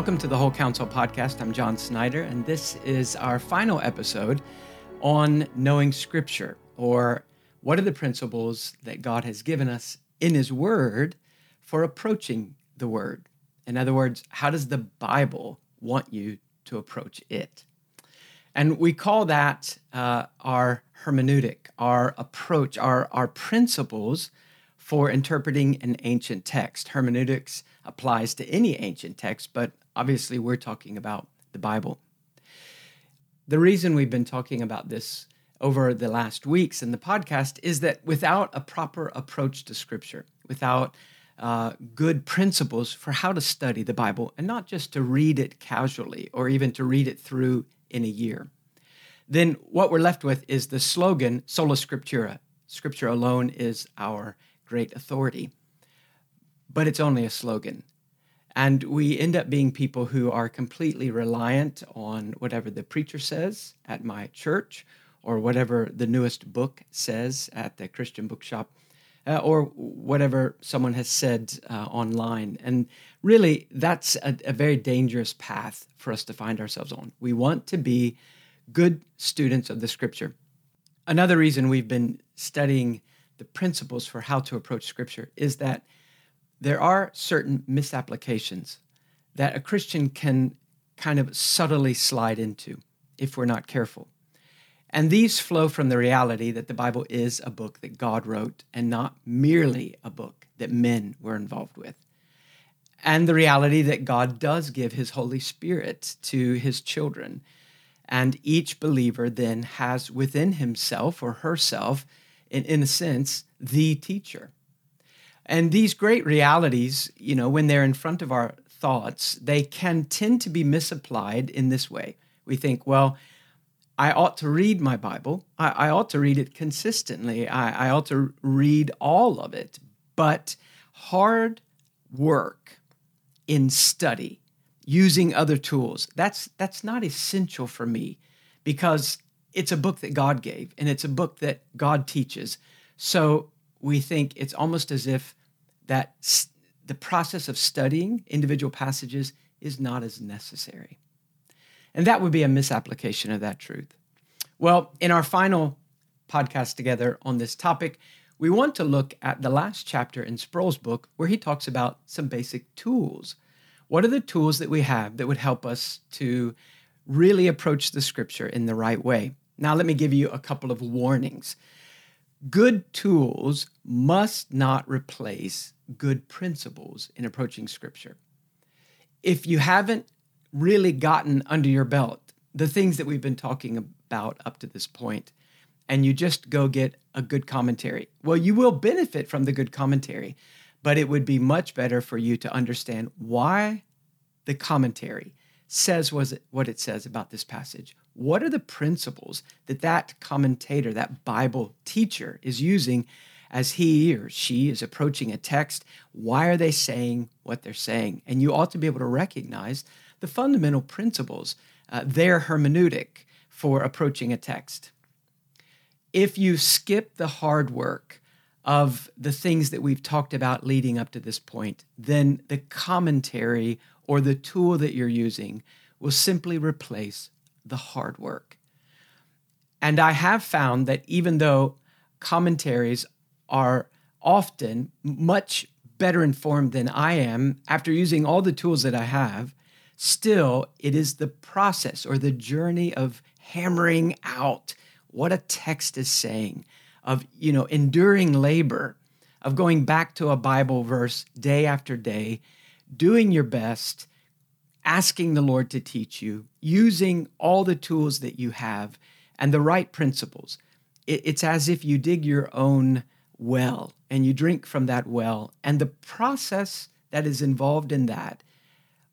Welcome to the Whole Counsel Podcast. I'm John Snyder, and this is our final episode on knowing Scripture, or what are the principles that God has given us in His Word for approaching the Word. In other words, how does the Bible want you to approach it? And we call that uh, our hermeneutic, our approach, our, our principles for interpreting an ancient text. Hermeneutics applies to any ancient text, but obviously we're talking about the Bible. The reason we've been talking about this over the last weeks in the podcast is that without a proper approach to Scripture, without uh, good principles for how to study the Bible and not just to read it casually or even to read it through in a year, then what we're left with is the slogan sola scriptura. Scripture alone is our great authority. But it's only a slogan. And we end up being people who are completely reliant on whatever the preacher says at my church or whatever the newest book says at the Christian bookshop. Uh, or whatever someone has said uh, online. And really, that's a, a, very dangerous path for us to find ourselves on. We want to be good students of the scripture. Another reason we've been studying the principles for how to approach Scripture is that there are certain misapplications that a Christian can kind of subtly slide into if we're not careful. And these flow from the reality that the Bible is a book that God wrote and not merely a book that men were involved with. And the reality that God does give his Holy Spirit to his children. And each believer then has within himself or herself in, in a sense, the teacher. And these great realities, you know, when they're in front of our thoughts, they can tend to be misapplied in this way. We think, well, I ought to read my Bible. I, I ought to read it consistently. I, I ought to read all of it. But hard work in study, using other tools, that's, that's not essential for me because it's a book that God gave and it's a book that God teaches. So we think it's almost as if that the process of studying individual passages is not as necessary. And that would be a misapplication of that truth. Well, in our final podcast together on this topic, we want to look at the last chapter in Sproul's book where he talks about some basic tools. What are the tools that we have that would help us to really approach the scripture in the right way? Now, let me give you a couple of warnings. Good tools must not replace good principles in approaching Scripture. If you haven't really gotten under your belt the things that we've been talking about up to this point, and you just go get a good commentary, well, you will benefit from the good commentary, but it would be much better for you to understand why the commentary says what it says about this passage. What are the principles that that commentator, that Bible teacher is using as he or she is approaching a text? Why are they saying what they're saying? And you ought to be able to recognize the fundamental principles, uh, their hermeneutic for approaching a text. If you skip the hard work of the things that we've talked about leading up to this point, then the commentary or the tool that you're using will simply replace the hard work. And I have found that even though commentaries are often much better informed than I am after using all the tools that I have, still it is the process or the journey of hammering out what a text is saying, of you know enduring labor, of going back to a Bible verse day after day doing your best, asking the Lord to teach you, using all the tools that you have and the right principles. It's as if you dig your own well and you drink from that well. And the process that is involved in that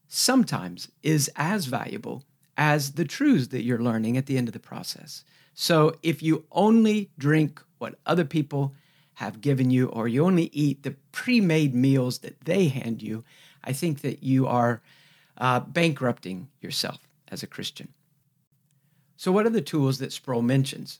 sometimes is as valuable as the truths that you're learning at the end of the process. So if you only drink what other people have given you, or you only eat the pre made meals that they hand you, I think that you are uh, bankrupting yourself as a Christian. So, what are the tools that Sproul mentions?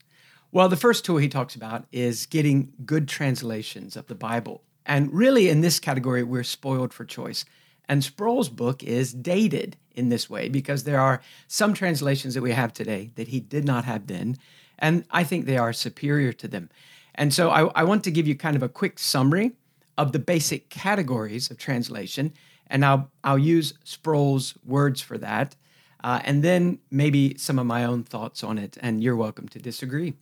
Well, the first tool he talks about is getting good translations of the Bible. And really, in this category, we're spoiled for choice. And Sproul's book is dated in this way because there are some translations that we have today that he did not have then. And I think they are superior to them. And so I, I want to give you kind of a quick summary of the basic categories of translation. And I'll, I'll use Sproul's words for that. Uh, and then maybe some of my own thoughts on it. And you're welcome to disagree.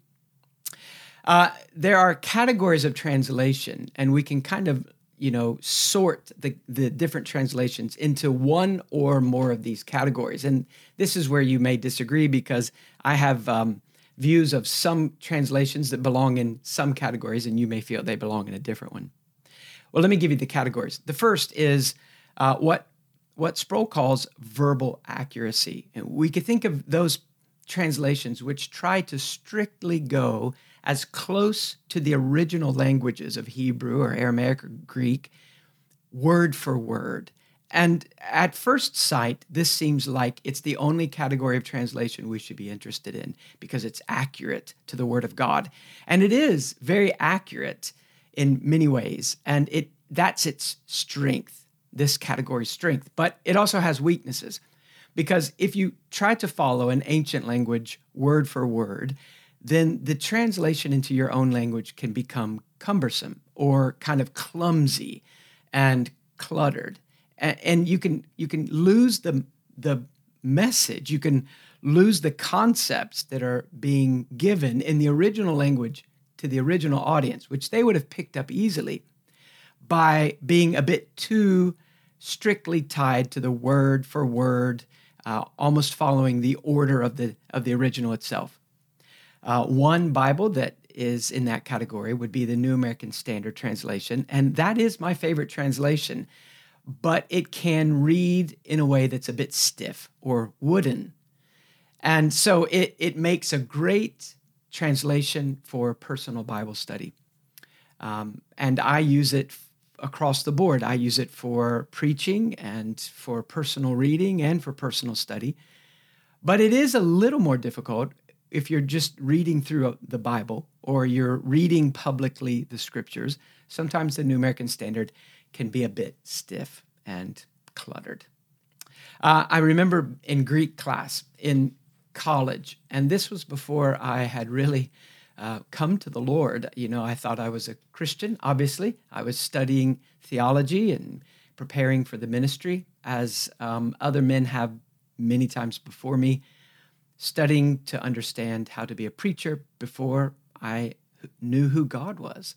Uh, there are categories of translation, and we can kind of you know sort the, the different translations into one or more of these categories and this is where you may disagree because i have um, views of some translations that belong in some categories and you may feel they belong in a different one well let me give you the categories the first is uh, what what sproul calls verbal accuracy and we could think of those translations which try to strictly go as close to the original languages of Hebrew or Aramaic or Greek, word for word. And at first sight, this seems like it's the only category of translation we should be interested in because it's accurate to the Word of God. And it is very accurate in many ways. And it that's its strength, this category's strength. But it also has weaknesses. Because if you try to follow an ancient language word for word, then the translation into your own language can become cumbersome or kind of clumsy and cluttered. And, you can you can lose the the message. You can lose the concepts that are being given in the original language to the original audience, which they would have picked up easily by being a bit too strictly tied to the word for word, uh, almost following the order of the of the original itself. Uh, one Bible that is in that category would be the New American Standard Translation, and that is my favorite translation, but it can read in a way that's a bit stiff or wooden. And so it, it makes a great translation for personal Bible study. Um, and I use it across the board. I use it for preaching and for personal reading and for personal study. But it is a little more difficult if you're just reading through the Bible or you're reading publicly the scriptures, sometimes the New American Standard can be a bit stiff and cluttered. Uh, I remember in Greek class in college, and this was before I had really uh, come to the Lord. You know, I thought I was a Christian, obviously. I was studying theology and preparing for the ministry, as um, other men have many times before me studying to understand how to be a preacher before I knew who God was.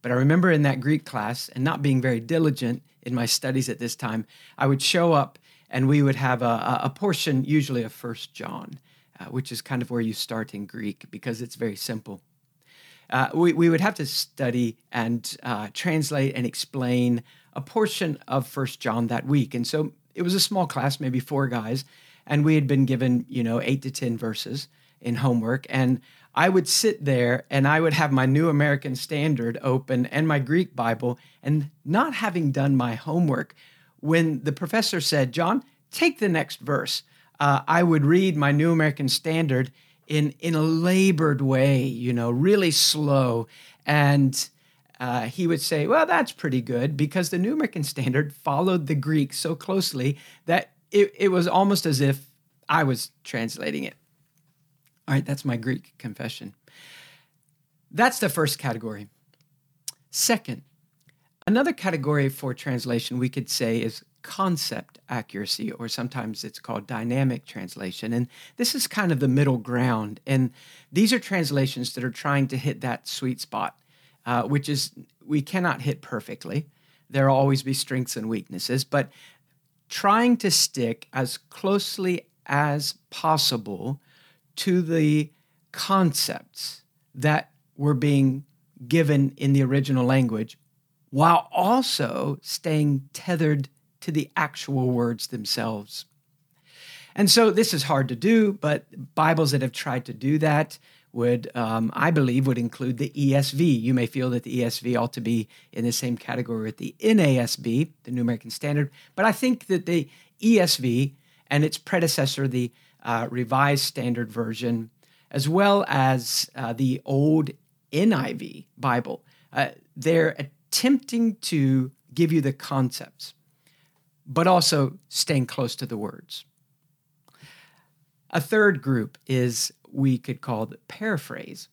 But I remember in that Greek class, and not being very diligent in my studies at this time, I would show up and we would have a, a portion, usually of First John, uh, which is kind of where you start in Greek because it's very simple. Uh, we, we would have to study and uh, translate and explain a portion of First John that week. And so it was a small class, maybe four guys, and we had been given you know eight to ten verses in homework and i would sit there and i would have my new american standard open and my greek bible and not having done my homework when the professor said john take the next verse uh, i would read my new american standard in in a labored way you know really slow and uh, he would say, Well, that's pretty good because the New American Standard followed the Greek so closely that it, it was almost as if I was translating it. All right, that's my Greek confession. That's the first category. Second, another category for translation we could say is concept accuracy, or sometimes it's called dynamic translation. And this is kind of the middle ground. And these are translations that are trying to hit that sweet spot, uh, which is we cannot hit perfectly. There will always be strengths and weaknesses, but trying to stick as closely as possible to the concepts that were being given in the original language while also staying tethered to the actual words themselves. And so this is hard to do, but Bibles that have tried to do that would, um, I believe, would include the ESV. You may feel that the ESV ought to be in the same category with the NASB, the New American Standard, but I think that the ESV and its predecessor, the uh, Revised Standard Version, as well as uh, the old NIV Bible, uh, they're attempting to give you the concepts. But also staying close to the words. A third group is we could call the paraphrase.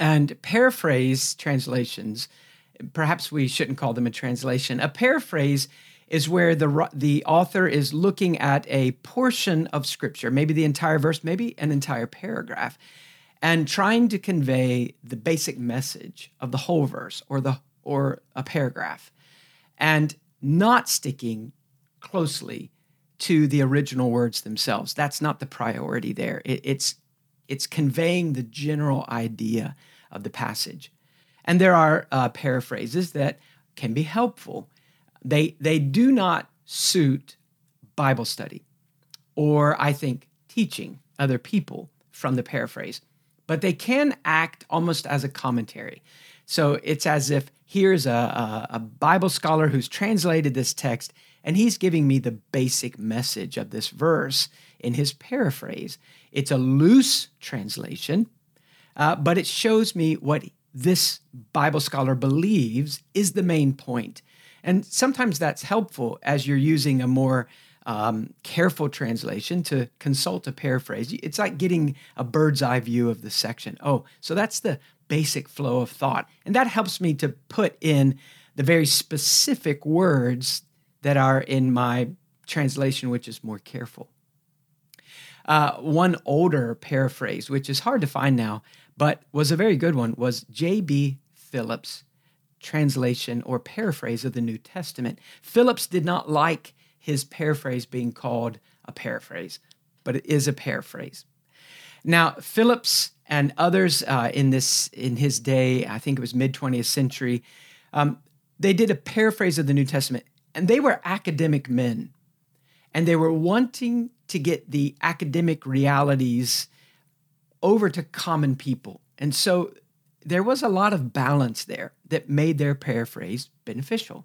And paraphrase translations, perhaps we shouldn't call them a translation. A paraphrase is where the, the author is looking at a portion of scripture, maybe the entire verse, maybe an entire paragraph, and trying to convey the basic message of the whole verse or the or a paragraph and not sticking closely to the original words themselves. That's not the priority there. It, it's it's conveying the general idea of the passage. And there are uh, paraphrases that can be helpful. They they do not suit Bible study or I think teaching other people from the paraphrase, but they can act almost as a commentary. So it's as if here's a, a, a Bible scholar who's translated this text and he's giving me the basic message of this verse in his paraphrase. It's a loose translation, uh, but it shows me what this Bible scholar believes is the main point. And sometimes that's helpful as you're using a more um, careful translation to consult a paraphrase. It's like getting a bird's eye view of the section. Oh, so that's the basic flow of thought. And that helps me to put in the very specific words that are in my translation, which is more careful. Uh, one older paraphrase, which is hard to find now, but was a very good one, was J.B. Phillips' translation or paraphrase of the New Testament. Phillips did not like his paraphrase being called a paraphrase, but it is a paraphrase. Now, Phillips and others uh, in this in his day, I think it was mid 20th century, um, they did a paraphrase of the New Testament, and they were academic men, and they were wanting to get the academic realities over to common people, and so there was a lot of balance there that made their paraphrase beneficial.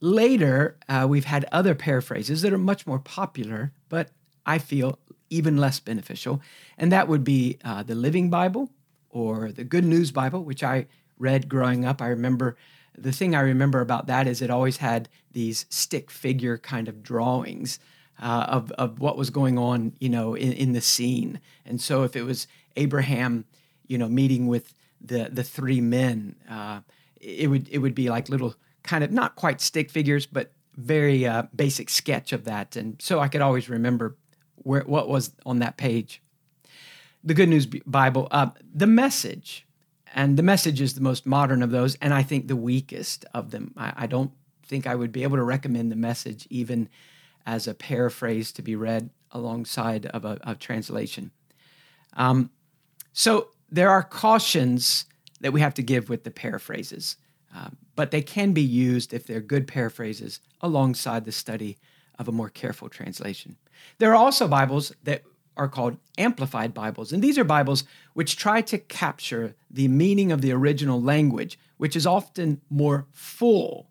Later, uh, we've had other paraphrases that are much more popular, but I feel even less beneficial. And that would be uh, the Living Bible or the Good News Bible, which I read growing up. I remember the thing I remember about that is it always had these stick figure kind of drawings uh, of, of what was going on, you know, in, in the scene. And so if it was Abraham, you know, meeting with the the three men, uh, it would it would be like little kind of not quite stick figures, but very uh, basic sketch of that. And so I could always remember where what was on that page. The Good News Bible, uh, the message, and the message is the most modern of those, and I think the weakest of them. I, I don't think I would be able to recommend the message even as a paraphrase to be read alongside of a, a translation. Um, so there are cautions that we have to give with the paraphrases, uh, but they can be used if they're good paraphrases alongside the study of a more careful translation. There are also Bibles that are called amplified Bibles, and these are Bibles which try to capture the meaning of the original language, which is often more full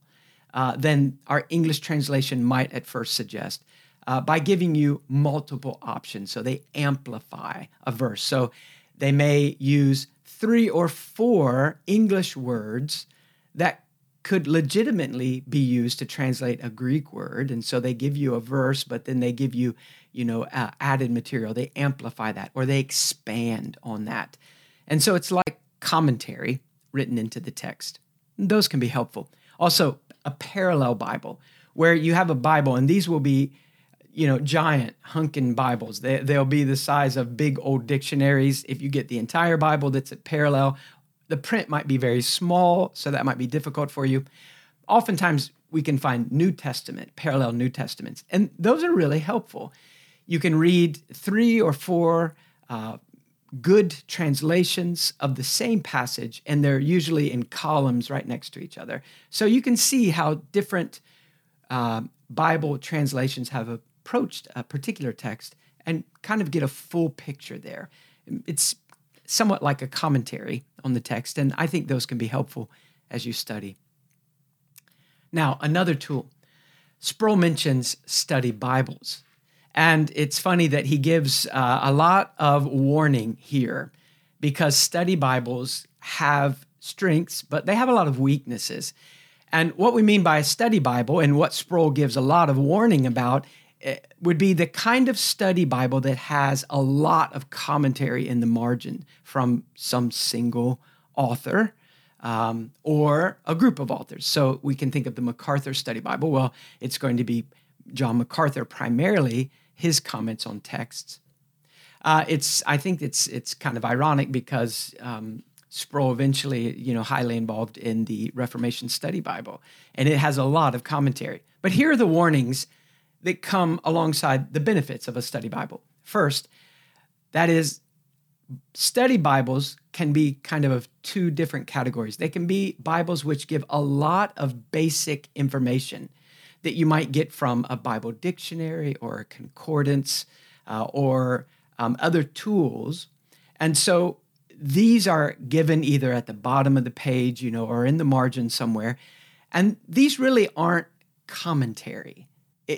uh, than our English translation might at first suggest. Uh, by giving you multiple options. So they amplify a verse. So they may use three or four English words that could legitimately be used to translate a Greek word. And so they give you a verse, but then they give you, you know, uh, added material. They amplify that or they expand on that. And so it's like commentary written into the text. Those can be helpful. Also, a parallel Bible where you have a Bible, and these will be, you know, giant hunkin Bibles. They, they'll be the size of big old dictionaries. If you get the entire Bible that's at parallel, the print might be very small, so that might be difficult for you. Oftentimes, we can find New Testament, parallel New Testaments, and those are really helpful. You can read three or four uh, good translations of the same passage, and they're usually in columns right next to each other. So you can see how different uh, Bible translations have approached a particular text and kind of get a full picture there. It's somewhat like a commentary on the text, and I think those can be helpful as you study. Now, another tool. Sproul mentions study Bibles. And it's funny that he gives uh, a lot of warning here because study Bibles have strengths, but they have a lot of weaknesses. And what we mean by a study Bible, and what Sproul gives a lot of warning about, would be the kind of study Bible that has a lot of commentary in the margin from some single author um, or a group of authors. So we can think of the MacArthur Study Bible. Well, it's going to be John MacArthur primarily, his comments on texts. Uh, it's I think it's it's kind of ironic because um, Sproul eventually, you know, highly involved in the Reformation Study Bible, and it has a lot of commentary. But here are the warnings that come alongside the benefits of a study Bible. First, that is study Bibles can be kind of of two different categories. They can be Bibles which give a lot of basic information that you might get from a Bible dictionary or a concordance uh, or um, other tools. And so these are given either at the bottom of the page, you know, or in the margin somewhere. And these really aren't commentary.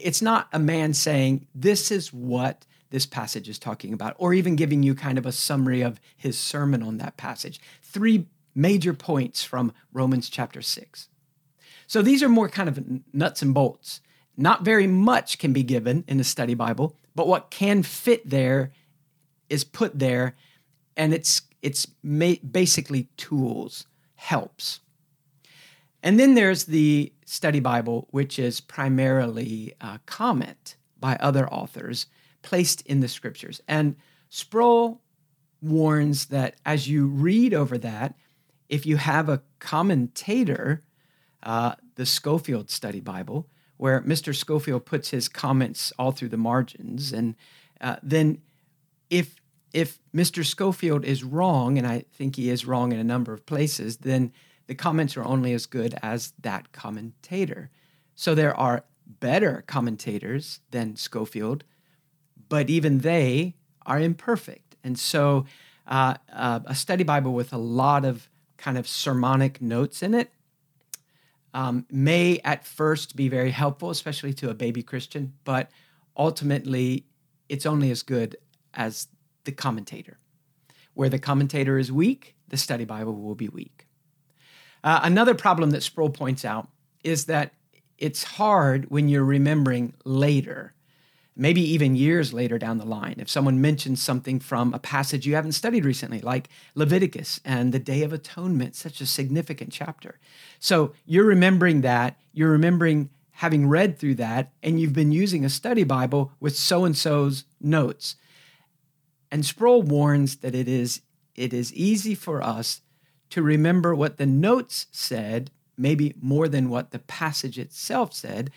It's not a man saying, this is what this passage is talking about, or even giving you kind of a summary of his sermon on that passage. Three major points from Romans chapter 6. So these are more kind of nuts and bolts. Not very much can be given in a study Bible, but what can fit there is put there, and it's it's basically tools, helps. And then there's the study Bible, which is primarily a comment by other authors placed in the scriptures. And Sproul warns that as you read over that, if you have a commentator, uh, the Scofield Study Bible, where Mr. Scofield puts his comments all through the margins, and uh, then if if Mr. Scofield is wrong, and I think he is wrong in a number of places, then the comments are only as good as that commentator. So there are better commentators than Scofield, but even they are imperfect. And so, uh, uh, a study Bible with a lot of kind of sermonic notes in it um, may at first be very helpful, especially to a baby Christian, but ultimately it's only as good as the commentator. Where the commentator is weak, the study Bible will be weak. Uh, another problem that Sproul points out is that it's hard when you're remembering later maybe even years later down the line, if someone mentions something from a passage you haven't studied recently, like Leviticus and the Day of Atonement, such a significant chapter. So you're remembering that, you're remembering having read through that, and you've been using a study Bible with so and so's notes. And Sproul warns that it is, it is easy for us to remember what the notes said, maybe more than what the passage itself said.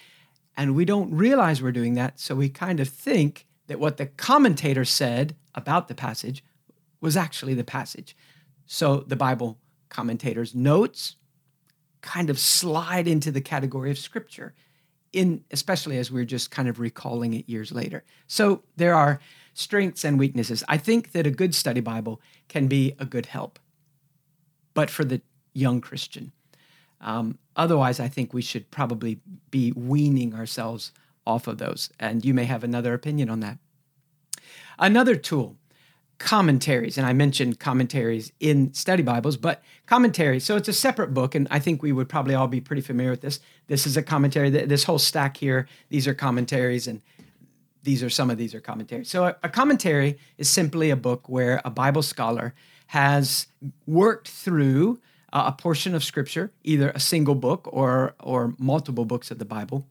And we don't realize we're doing that. So we kind of think that what the commentator said about the passage was actually the passage. So the Bible commentators' notes kind of slide into the category of scripture, in especially as we're just kind of recalling it years later. So there are strengths and weaknesses. I think that a good study Bible can be a good help, but for the young Christian. Um, otherwise, I think we should probably be weaning ourselves off of those. And you may have another opinion on that. Another tool, commentaries. And I mentioned commentaries in study Bibles, but commentaries. So it's a separate book. And I think we would probably all be pretty familiar with this. This is a commentary. This whole stack here, these are commentaries. And these are some of these are commentaries. So a, a commentary is simply a book where a Bible scholar has worked through uh, a portion of scripture, either a single book or, or multiple books of the Bible.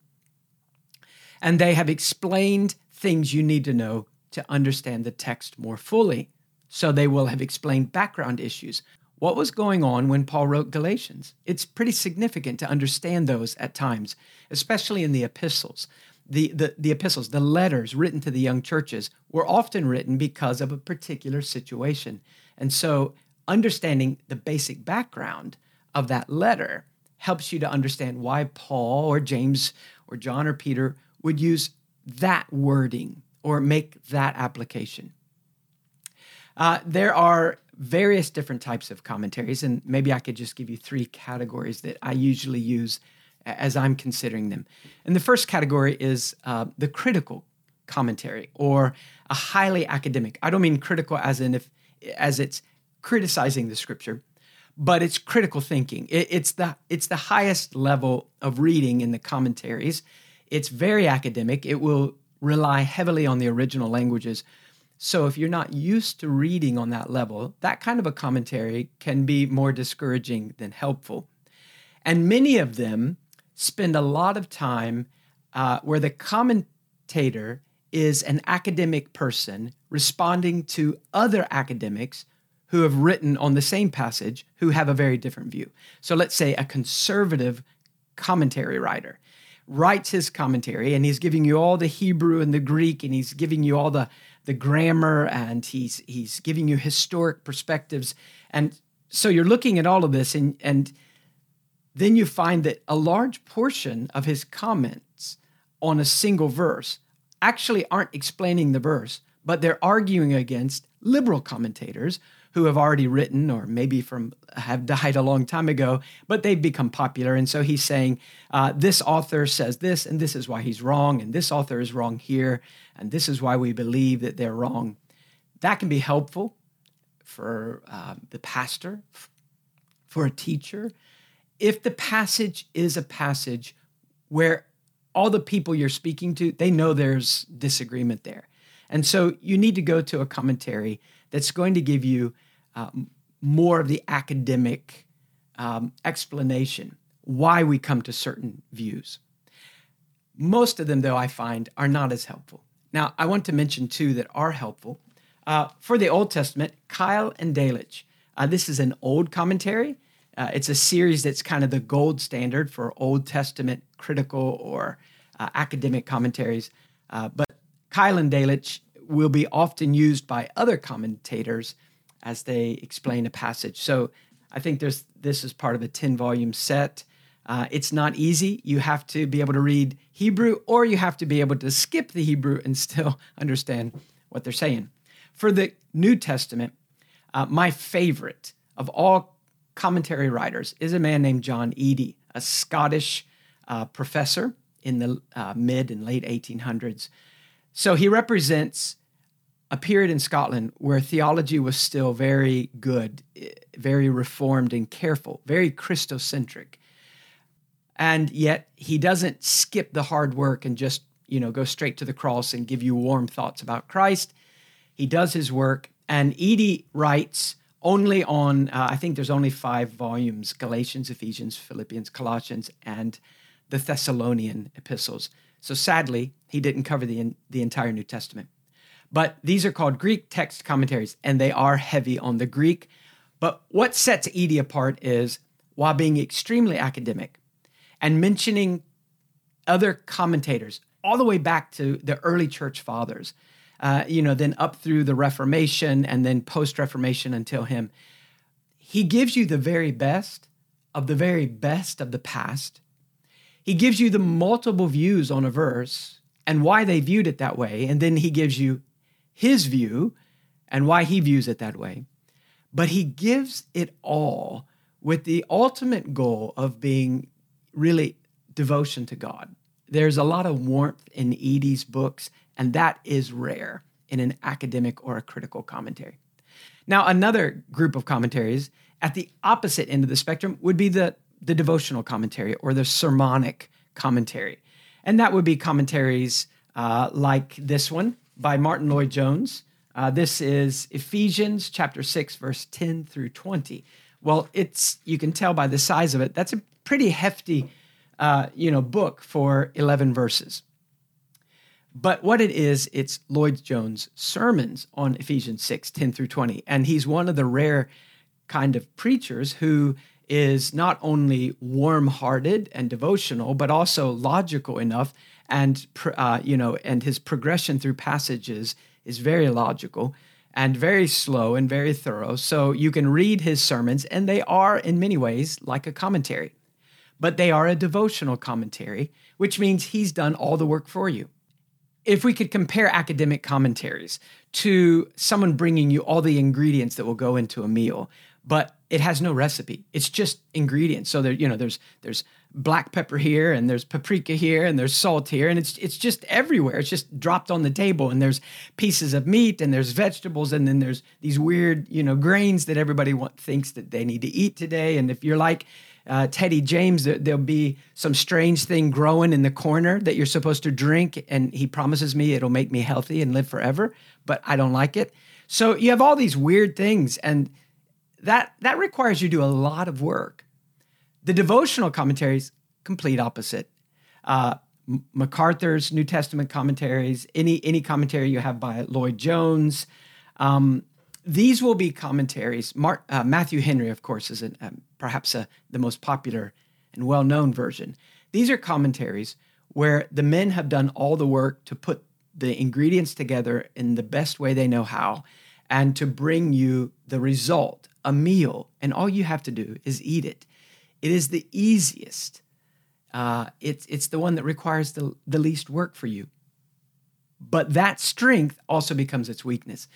And they have explained things you need to know to understand the text more fully. So they will have explained background issues. What was going on when Paul wrote Galatians? It's pretty significant to understand those at times, especially in the epistles. The, the, the epistles, the letters written to the young churches, were often written because of a particular situation. And so understanding the basic background of that letter helps you to understand why Paul or James or John or Peter would use that wording or make that application. Uh, there are various different types of commentaries, and maybe I could just give you three categories that I usually use as I'm considering them. And the first category is uh, the critical commentary or a highly academic. I don't mean critical as in if as it's criticizing the scripture, but it's critical thinking. It, it's the it's the highest level of reading in the commentaries. It's very academic. It will rely heavily on the original languages. So if you're not used to reading on that level, that kind of a commentary can be more discouraging than helpful. And many of them spend a lot of time uh, where the commentator is an academic person responding to other academics who have written on the same passage who have a very different view. So let's say a conservative commentary writer writes his commentary and he's giving you all the Hebrew and the Greek and he's giving you all the, the grammar and he's he's giving you historic perspectives. And so you're looking at all of this and and then you find that a large portion of his comments on a single verse actually aren't explaining the verse, but they're arguing against liberal commentators who have already written or maybe from have died a long time ago, but they've become popular. And so he's saying, uh, this author says this, and this is why he's wrong, and this author is wrong here, and this is why we believe that they're wrong. That can be helpful for uh, the pastor, for a teacher, if the passage is a passage where all the people you're speaking to, they know there's disagreement there. And so you need to go to a commentary that's going to give you uh, more of the academic um, explanation why we come to certain views. Most of them, though, I find are not as helpful. Now, I want to mention two that are helpful. Uh, for the Old Testament, Keil and Delitzsch. Uh, this is an old commentary. Uh, it's a series that's kind of the gold standard for Old Testament critical or uh, academic commentaries. Uh, but Keil and Delitzsch will be often used by other commentators as they explain a passage. So I think there's this is part of a 10 volume set. Uh, it's not easy. You have to be able to read Hebrew or you have to be able to skip the Hebrew and still understand what they're saying. For the New Testament, uh, my favorite of all commentary writers is a man named John Eadie, a Scottish uh, professor in the uh, mid and late 1800s. So he represents a period in Scotland where theology was still very good, very reformed and careful, very Christocentric. And yet he doesn't skip the hard work and just, you know, go straight to the cross and give you warm thoughts about Christ. He does his work. And Edie writes only on, uh, I think there's only five volumes Galatians, Ephesians, Philippians, Colossians, and the Thessalonian epistles. So sadly, he didn't cover the, the entire New Testament. But these are called Greek text commentaries, and they are heavy on the Greek. But what sets Eadie apart is while being extremely academic and mentioning other commentators all the way back to the early church fathers uh, you know, then up through the Reformation and then post Reformation until him. He gives you the very best of the very best of the past. He gives you the multiple views on a verse and why they viewed it that way. And then he gives you his view and why he views it that way. But he gives it all with the ultimate goal of being really devotion to God. There's a lot of warmth in Eadie's books and that is rare in an academic or a critical commentary. Now, another group of commentaries at the opposite end of the spectrum would be the, the devotional commentary or the sermonic commentary. And that would be commentaries uh, like this one by Martyn Lloyd-Jones. Uh, this is Ephesians chapter 6, verse 10 through 20. Well, it's you can tell by the size of it, that's a pretty hefty uh, you know, book for 11 verses. But what it is, it's Lloyd-Jones' sermons on Ephesians 6, 10 through 20. And he's one of the rare kind of preachers who is not only warm-hearted and devotional, but also logical enough, and uh, you know, and his progression through passages is very logical and very slow and very thorough. So you can read his sermons, and they are in many ways like a commentary, but they are a devotional commentary, which means he's done all the work for you if we could compare academic commentaries to someone bringing you all the ingredients that will go into a meal, but it has no recipe. It's just ingredients. So there, you know, there's there's black pepper here and there's paprika here and there's salt here and it's it's just everywhere it's just dropped on the table and there's pieces of meat and there's vegetables and then there's these weird you know grains that everybody want, thinks that they need to eat today and if you're like uh, Teddy James, there, there'll be some strange thing growing in the corner that you're supposed to drink, and he promises me it'll make me healthy and live forever, but I don't like it. So you have all these weird things, and that that requires you to do a lot of work. The devotional commentaries, complete opposite. Uh, MacArthur's New Testament commentaries, any any commentary you have by Lloyd Jones, um, these will be commentaries. Mark, uh, Matthew Henry, of course, is an, um, perhaps a, the most popular and well known version. These are commentaries where the men have done all the work to put the ingredients together in the best way they know how and to bring you the result, a meal. And all you have to do is eat it. It is the easiest. Uh, it's, it's the one that requires the, the least work for you. But that strength also becomes its weakness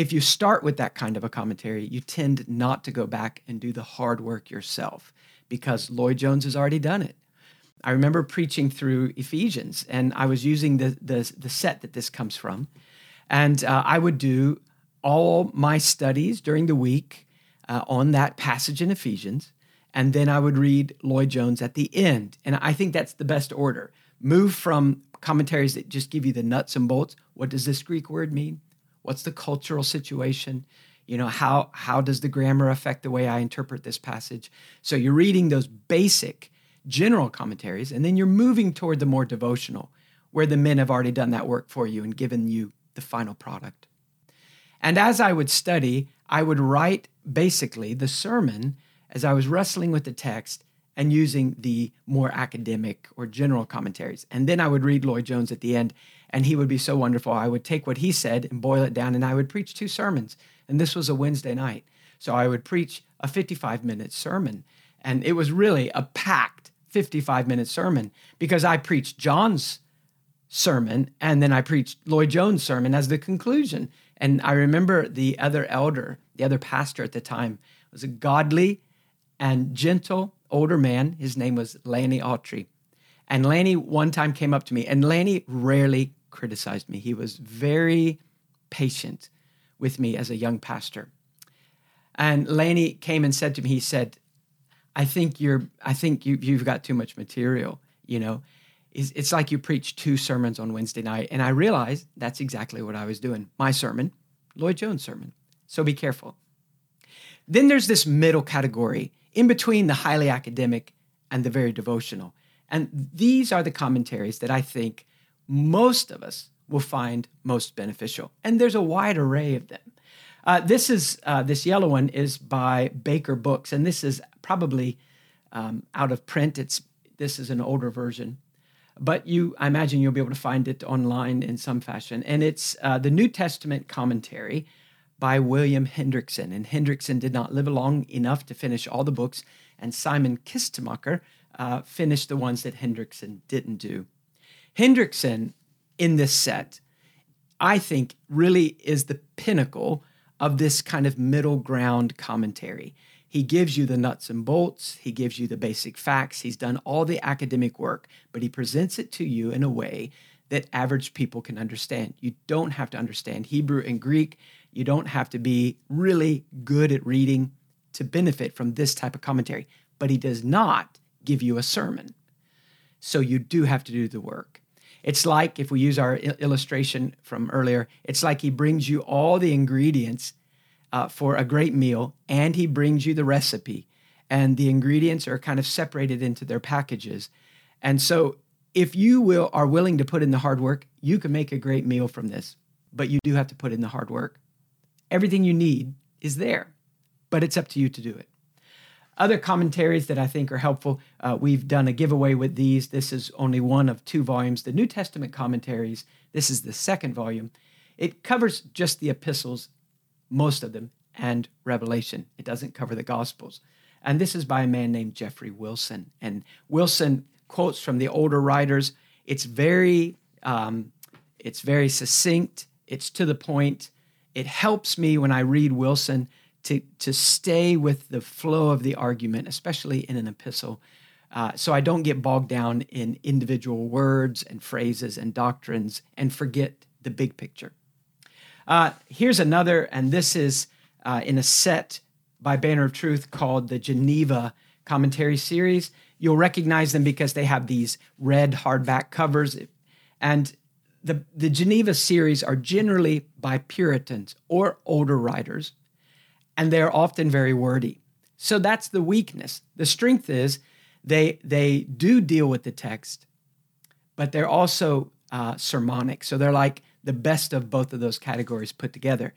if you start with that kind of a commentary, you tend not to go back and do the hard work yourself because Lloyd Jones has already done it. I remember preaching through Ephesians, and I was using the the, the set that this comes from, and uh, I would do all my studies during the week uh, on that passage in Ephesians, and then I would read Lloyd Jones at the end. And I think that's the best order. Move from commentaries that just give you the nuts and bolts. What does this Greek word mean? What's the cultural situation? You know, how, how does the grammar affect the way I interpret this passage? So you're reading those basic general commentaries, and then you're moving toward the more devotional, where the men have already done that work for you and given you the final product. And as I would study, I would write basically the sermon as I was wrestling with the text and using the more academic or general commentaries. And then I would read Lloyd Jones at the end and he would be so wonderful. I would take what he said and boil it down, and I would preach two sermons. And this was a Wednesday night. So I would preach a 55 minute sermon. And it was really a packed 55 minute sermon because I preached John's sermon and then I preached Lloyd Jones' sermon as the conclusion. And I remember the other elder, the other pastor at the time, was a godly and gentle older man. His name was Lanny Autry. And Lanny one time came up to me, and Lanny rarely criticized me. He was very patient with me as a young pastor. And Laney came and said to me, he said, I think you're, I think you, you've got too much material, you know. It's, it's like you preach two sermons on Wednesday night. And I realized that's exactly what I was doing. My sermon, Lloyd Jones' sermon. So be careful. Then there's this middle category in between the highly academic and the very devotional. And these are the commentaries that I think most of us will find most beneficial. And there's a wide array of them. Uh, this is uh, this yellow one is by Baker Books, and this is probably um, out of print. It's this is an older version, but you I imagine you'll be able to find it online in some fashion. And it's uh, the New Testament commentary by William Hendriksen. And Hendriksen did not live long enough to finish all the books, and Simon Kistemaker uh, finished the ones that Hendriksen didn't do. Hendriksen in this set, I think, really is the pinnacle of this kind of middle ground commentary. He gives you the nuts and bolts, he gives you the basic facts, he's done all the academic work, but he presents it to you in a way that average people can understand. You don't have to understand Hebrew and Greek, you don't have to be really good at reading to benefit from this type of commentary, but he does not give you a sermon. So you do have to do the work. It's like, if we use our illustration from earlier, it's like he brings you all the ingredients uh, for a great meal and he brings you the recipe. And the ingredients are kind of separated into their packages. And so, if you will are willing to put in the hard work, you can make a great meal from this. But you do have to put in the hard work. Everything you need is there, but it's up to you to do it. Other commentaries that I think are helpful, uh, we've done a giveaway with these. This is only one of two volumes. The New Testament commentaries, this is the second volume. It covers just the epistles, most of them, and Revelation. It doesn't cover the Gospels. And this is by a man named Geoffrey Wilson. And Wilson quotes from the older writers. It's very, um, it's very succinct. It's to the point. It helps me when I read Wilson to, to stay with the flow of the argument, especially in an epistle. uh, so I don't get bogged down in individual words and phrases and doctrines and forget the big picture. Uh, here's another, and this is uh, in a set by Banner of Truth called the Geneva Commentary Series. You'll recognize them because they have these red hardback covers. And the, the Geneva series are generally by Puritans or older writers, and they're often very wordy. So that's the weakness. The strength is they, they do deal with the text, but they're also uh, sermonic. So they're like the best of both of those categories put together.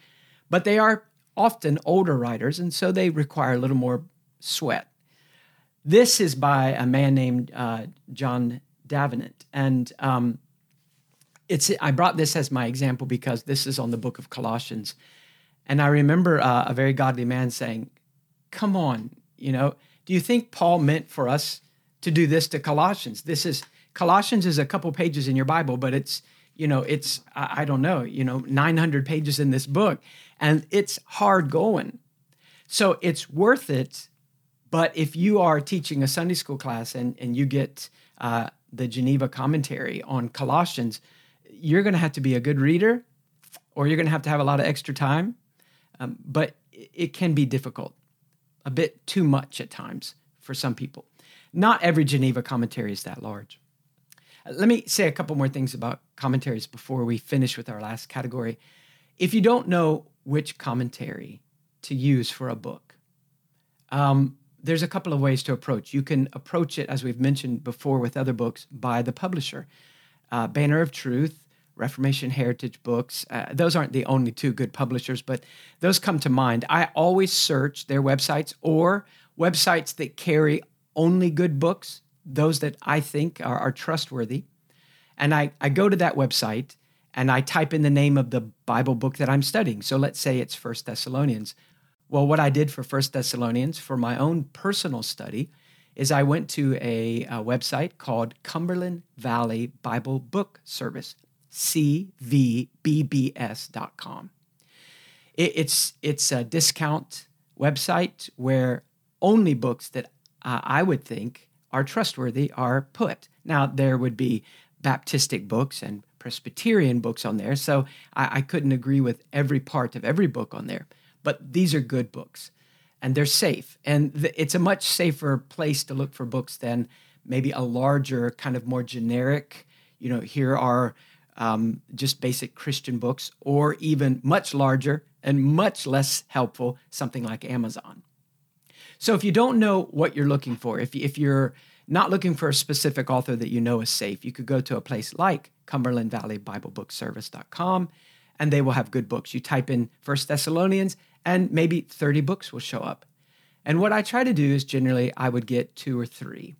But they are often older writers, and so they require a little more sweat. This is by a man named uh, John Davenant, and um, it's. I brought this as my example because this is on the book of Colossians, and I remember uh, a very godly man saying, "Come on, you know, do you think Paul meant for us to do this to Colossians? This is Colossians is a couple pages in your Bible, but it's you know it's I, I don't know, you know, 900 pages in this book, and it's hard going. So it's worth it. But if you are teaching a Sunday school class and, and you get uh, the Geneva commentary on Colossians, you're going to have to be a good reader or you're going to have to have a lot of extra time. Um, but it can be difficult, a bit too much at times for some people. Not every Geneva commentary is that large. Let me say a couple more things about commentaries before we finish with our last category. If you don't know which commentary to use for a book. Um, there's a couple of ways to approach. You can approach it, as we've mentioned before with other books, by the publisher. Uh, Banner of Truth, Reformation Heritage Books. Uh, those aren't the only two good publishers, but those come to mind. I always search their websites or websites that carry only good books, those that I think are, are trustworthy. And I, I go to that website and I type in the name of the Bible book that I'm studying. So let's say it's First Thessalonians. Well, what I did for First Thessalonians for my own personal study is I went to a, a website called Cumberland Valley Bible Book Service, cvbbs.com. It, it's it's a discount website where only books that uh, I would think are trustworthy are put. Now there would be Baptistic books and Presbyterian books on there, so I, I couldn't agree with every part of every book on there. But these are good books and they're safe. And th- it's a much safer place to look for books than maybe a larger, kind of more generic, you know, here are um, just basic Christian books, or even much larger and much less helpful, something like Amazon. So if you don't know what you're looking for, if, if you're not looking for a specific author that you know is safe, you could go to a place like Cumberland Valley Bible Book Service.com and they will have good books. You type in First Thessalonians and maybe 30 books will show up. And what I try to do is generally I would get two or three.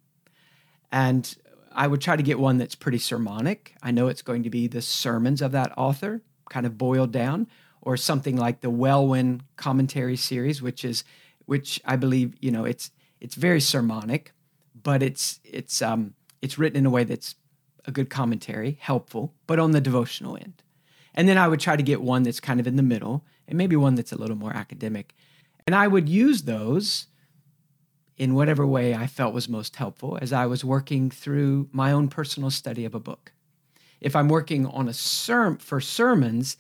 And I would try to get one that's pretty sermonic. I know it's going to be the sermons of that author, kind of boiled down, or something like the Welwyn commentary series, which is which I believe, you know, it's it's very sermonic but it's it's um, it's written in a way that's a good commentary, helpful, but on the devotional end. And then I would try to get one that's kind of in the middle, and maybe one that's a little more academic. And I would use those in whatever way I felt was most helpful as I was working through my own personal study of a book. If I'm working on a sermon for sermons,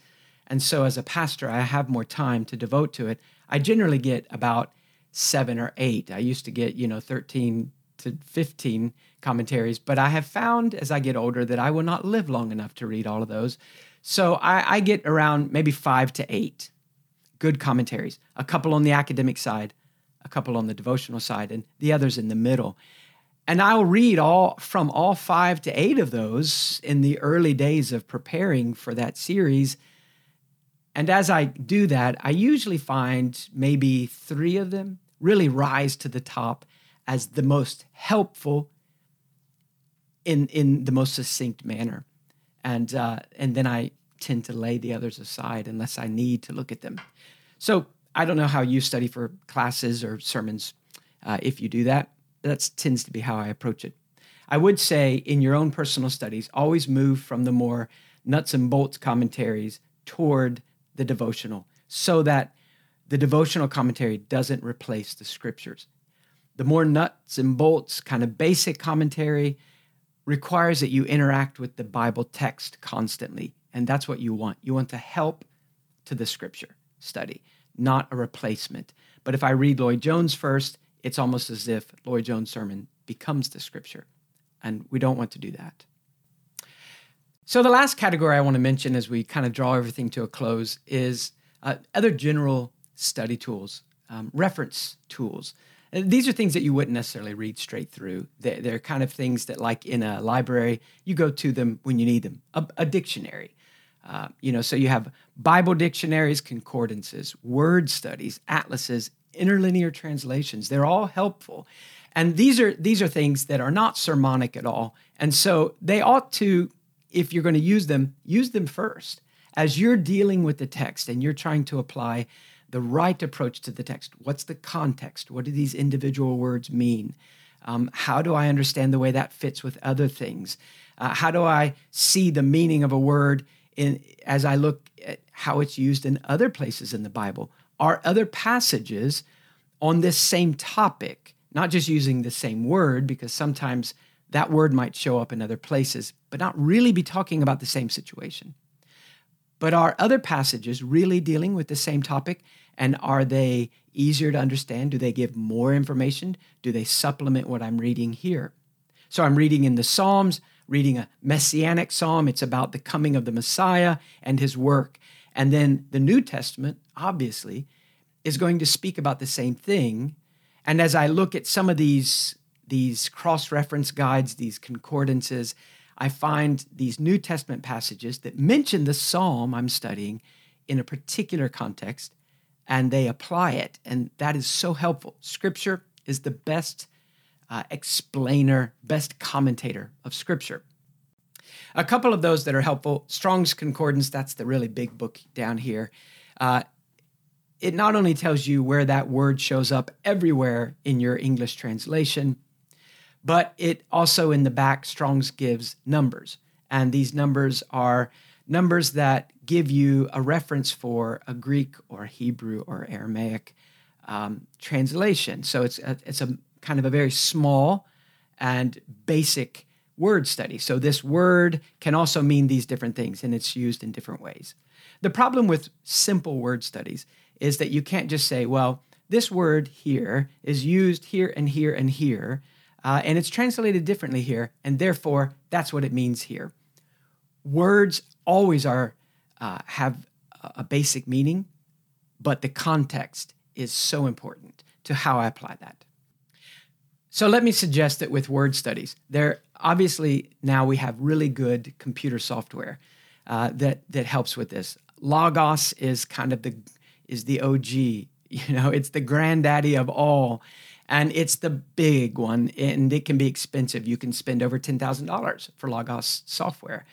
and so as a pastor I have more time to devote to it, I generally get about seven or eight. I used to get, you know, 13 to 15 commentaries, but I have found as I get older that I will not live long enough to read all of those. So I, I get around maybe five to eight good commentaries, a couple on the academic side, a couple on the devotional side, and the others in the middle. And I'll read all from all five to eight of those in the early days of preparing for that series. And as I do that, I usually find maybe three of them really rise to the top as the most helpful in in the most succinct manner, and uh, and then I tend to lay the others aside unless I need to look at them. So I don't know how you study for classes or sermons. Uh, if you do that, that tends to be how I approach it. I would say in your own personal studies, always move from the more nuts and bolts commentaries toward the devotional so that the devotional commentary doesn't replace the scriptures the more nuts and bolts, kind of basic commentary requires that you interact with the Bible text constantly. And that's what you want. You want to help to the scripture study, not a replacement. But if I read Lloyd Jones first, it's almost as if Lloyd Jones' sermon becomes the scripture. And we don't want to do that. So, the last category I want to mention as we kind of draw everything to a close is uh, other general study tools, um, reference tools. And these are things that you wouldn't necessarily read straight through. They're, they're, kind of things that, like in a library, you go to them when you need them. A, a dictionary, uh, you know, so you have Bible dictionaries, concordances, word studies, atlases, interlinear translations. They're all helpful. And these are these are things that are not sermonic at all. And so they ought to, if you're going to use them, use them first. As you're dealing with the text and you're trying to apply the right approach to the text. What's the context? What do these individual words mean? Um, how do I understand the way that fits with other things? Uh, how do I see the meaning of a word in, as I look at how it's used in other places in the Bible? Are other passages on this same topic, not just using the same word, because sometimes that word might show up in other places, but not really be talking about the same situation? But are other passages really dealing with the same topic? And are they easier to understand? Do they give more information? Do they supplement what I'm reading here? So I'm reading in the Psalms, reading a messianic psalm. It's about the coming of the Messiah and his work. And then the New Testament, obviously, is going to speak about the same thing. And as I look at some of these, these cross reference guides, these concordances, I find these New Testament passages that mention the psalm I'm studying in a particular context and they apply it. And that is so helpful. Scripture is the best uh, explainer, best commentator of Scripture. A couple of those that are helpful Strong's Concordance, that's the really big book down here. Uh, it not only tells you where that word shows up everywhere in your English translation, but it also in the back, Strong's gives numbers. And these numbers are numbers that give you a reference for a Greek or Hebrew or Aramaic um, translation. So it's a, it's a kind of a very small and basic word study. So this word can also mean these different things and it's used in different ways. The problem with simple word studies is that you can't just say, well, this word here is used here and here and here, uh, and it's translated differently here, and therefore that's what it means here. Words always are uh, have a basic meaning, but the context is so important to how I apply that. So let me suggest that with word studies, there obviously now we have really good computer software uh, that that helps with this. Logos is kind of the is the OG, you know, it's the granddaddy of all, and it's the big one, and it can be expensive. You can spend over ten thousand dollars for Logos software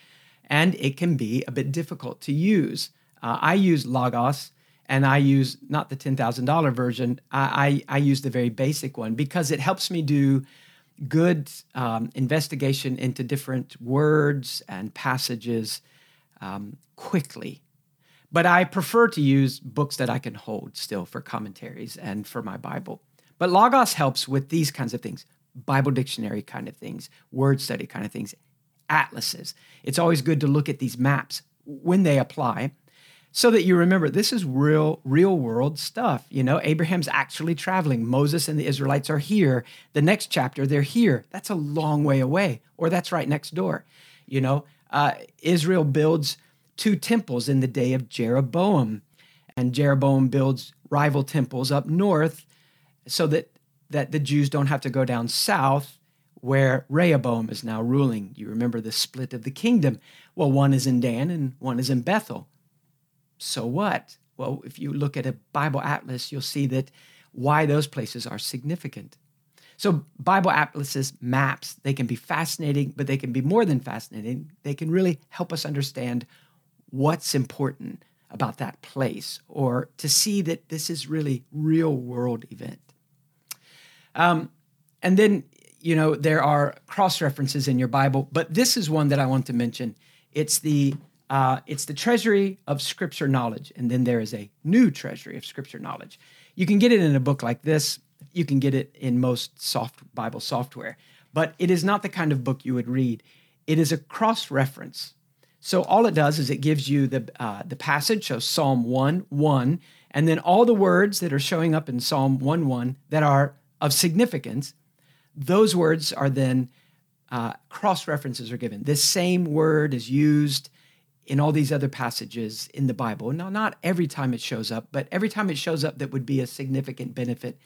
and it can be a bit difficult to use. Uh, I use Logos and I use not the $10,000 version, I, I, I, use the very basic one because it helps me do good um, investigation into different words and passages um, quickly. But I prefer to use books that I can hold still for commentaries and for my Bible. But Logos helps with these kinds of things Bible dictionary kind of things, word study kind of things, atlases. It's always good to look at these maps when they apply so that you remember this is real real world stuff you know abraham's actually traveling moses and the israelites are here the next chapter they're here that's a long way away or that's right next door you know uh, israel builds two temples in the day of jeroboam and jeroboam builds rival temples up north so that that the jews don't have to go down south where Rehoboam is now ruling. You remember the split of the kingdom. Well, one is in Dan and one is in Bethel. So what? Well, if you look at a Bible atlas, you'll see that why those places are significant. So, Bible atlases, maps, they can be fascinating, but they can be more than fascinating. They can really help us understand what's important about that place or to see that this is really real world event. Um, and then you know, there are cross references in your Bible, but this is one that I want to mention. It's the uh, it's the treasury of Scripture knowledge, and then there is a new treasury of Scripture knowledge. You can get it in a book like this, you can get it in most soft Bible software. But it is not the kind of book you would read. It is a cross reference. So all it does is it gives you the uh, the passage, so Psalm 1, 1, and then all the words that are showing up in Psalm 1, 1 that are of significance, those words are then uh, cross references are given. This same word is used in all these other passages in the Bible. Now, not every time it shows up, but every time it shows up, that would be a significant benefit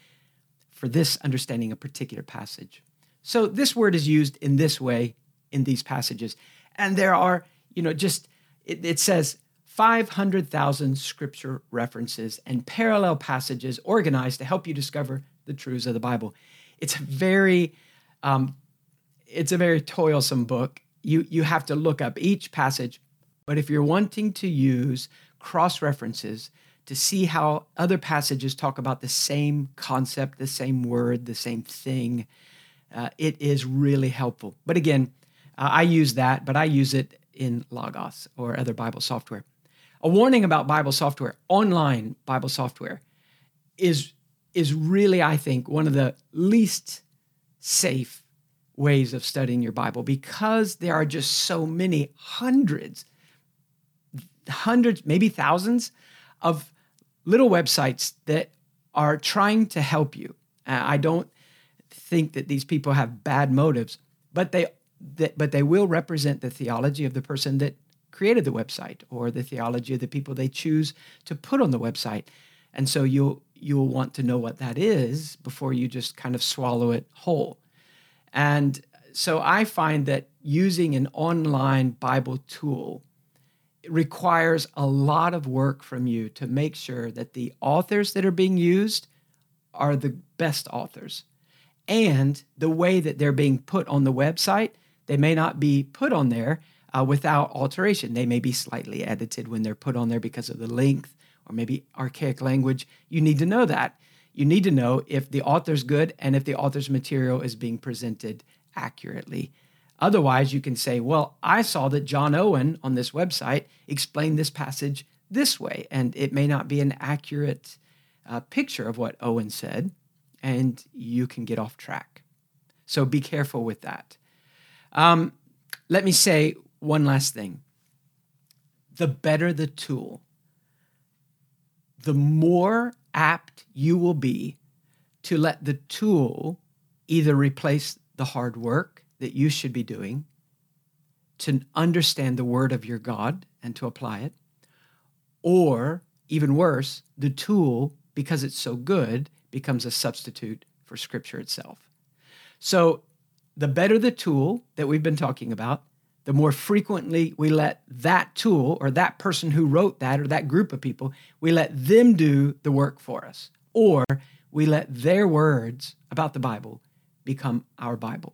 for this understanding a particular passage. So, this word is used in this way in these passages. And there are, you know, just, it, it says 500,000 scripture references and parallel passages organized to help you discover the truths of the Bible. It's a very, um, it's a very toilsome book. You you have to look up each passage, but if you're wanting to use cross references to see how other passages talk about the same concept, the same word, the same thing, uh, it is really helpful. But again, uh, I use that, but I use it in Logos or other Bible software. A warning about Bible software, online Bible software, is is really, I think, one of the least safe ways of studying your Bible because there are just so many hundreds, hundreds, maybe thousands of little websites that are trying to help you. Uh, I don't think that these people have bad motives, but they that, but they will represent the theology of the person that created the website or the theology of the people they choose to put on the website. And so you'll you'll want to know what that is before you just kind of swallow it whole. And so I find that using an online Bible tool requires a lot of work from you to make sure that the authors that are being used are the best authors. And the way that they're being put on the website, they may not be put on there uh, without alteration. They may be slightly edited when they're put on there because of the length or maybe archaic language. You need to know that you need to know if the author's good and if the author's material is being presented accurately. Otherwise, you can say, well, I saw that John Owen on this website explained this passage this way, and it may not be an accurate uh, picture of what Owen said, and you can get off track. So be careful with that. Um, let me say one last thing the better the tool, the more apt you will be to let the tool either replace the hard work that you should be doing to understand the word of your God and to apply it, or even worse, the tool, because it's so good, becomes a substitute for Scripture itself. So, the better the tool that we've been talking about, the more frequently we let that tool or that person who wrote that or that group of people, we let them do the work for us. Or we let their words about the Bible become our Bible.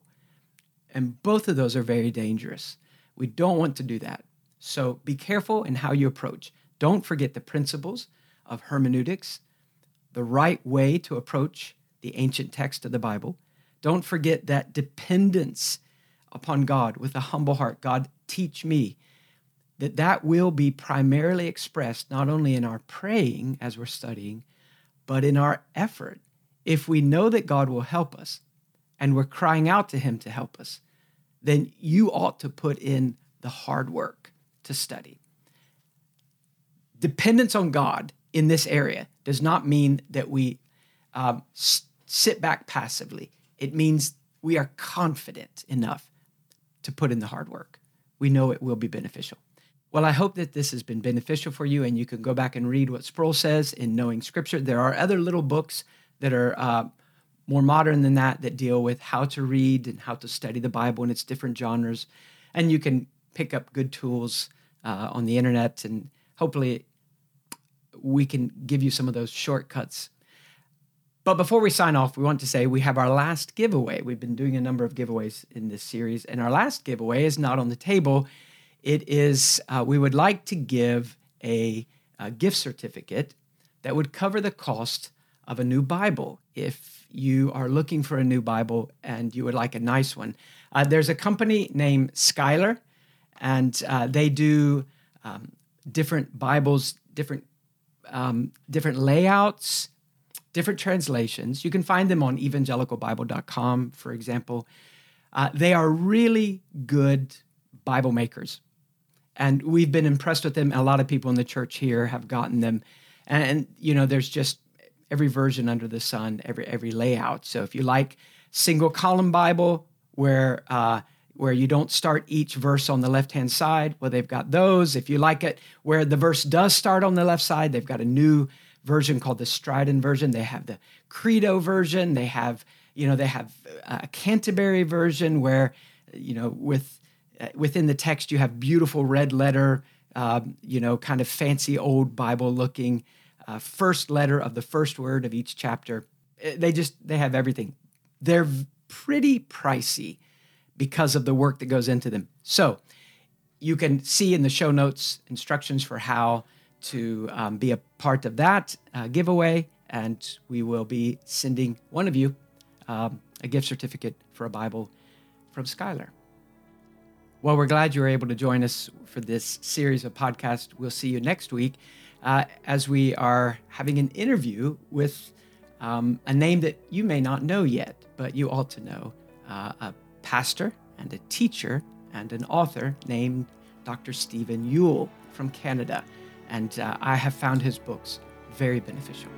And both of those are very dangerous. We don't want to do that. So be careful in how you approach. Don't forget the principles of hermeneutics, the right way to approach the ancient text of the Bible. Don't forget that dependence upon God with a humble heart. God, teach me that that will be primarily expressed not only in our praying as we're studying, but in our effort. If we know that God will help us and we're crying out to Him to help us, then you ought to put in the hard work to study. Dependence on God in this area does not mean that we um, sit back passively. It means we are confident enough to put in the hard work. We know it will be beneficial. Well, I hope that this has been beneficial for you, and you can go back and read what Sproul says in Knowing Scripture. There are other little books that are uh, more modern than that that deal with how to read and how to study the Bible in its different genres. And you can pick up good tools uh, on the internet, and hopefully, we can give you some of those shortcuts but before we sign off, we want to say we have our last giveaway. We've been doing a number of giveaways in this series, and our last giveaway is not on the table. It is, uh, we would like to give a, a, gift certificate that would cover the cost of a new Bible. If you are looking for a new Bible and you would like a nice one, uh, there's a company named Schuyler, and uh, they do um, different Bibles, different um, different layouts different translations. You can find them on evangelicalbible.com, for example. Uh, they are really good Bible makers. And we've been impressed with them. A lot of people in the church here have gotten them. And, and, you know, there's just every version under the sun, every every layout. So if you like single column Bible, where uh, where you don't start each verse on the left hand side, well, they've got those. If you like it where the verse does start on the left side, they've got a new version called the Stridon version. They have the Credo version. They have you know they have a Canterbury version where you know with uh, within the text you have beautiful red letter, uh, you know, kind of fancy old Bible looking uh, first letter of the first word of each chapter. Uh, they just they have everything. They're pretty pricey because of the work that goes into them. So you can see in the show notes instructions for how to um, be a part of that uh, giveaway, and we will be sending one of you um, a gift certificate for a Bible from Schuyler. Well, we're glad you were able to join us for this series of podcasts. We'll see you next week uh, as we are having an interview with um, a name that you may not know yet, but you ought to know uh, a pastor and a teacher and an author named Dr. Stephen Yuille from Canada. And uh, I have found his books very beneficial.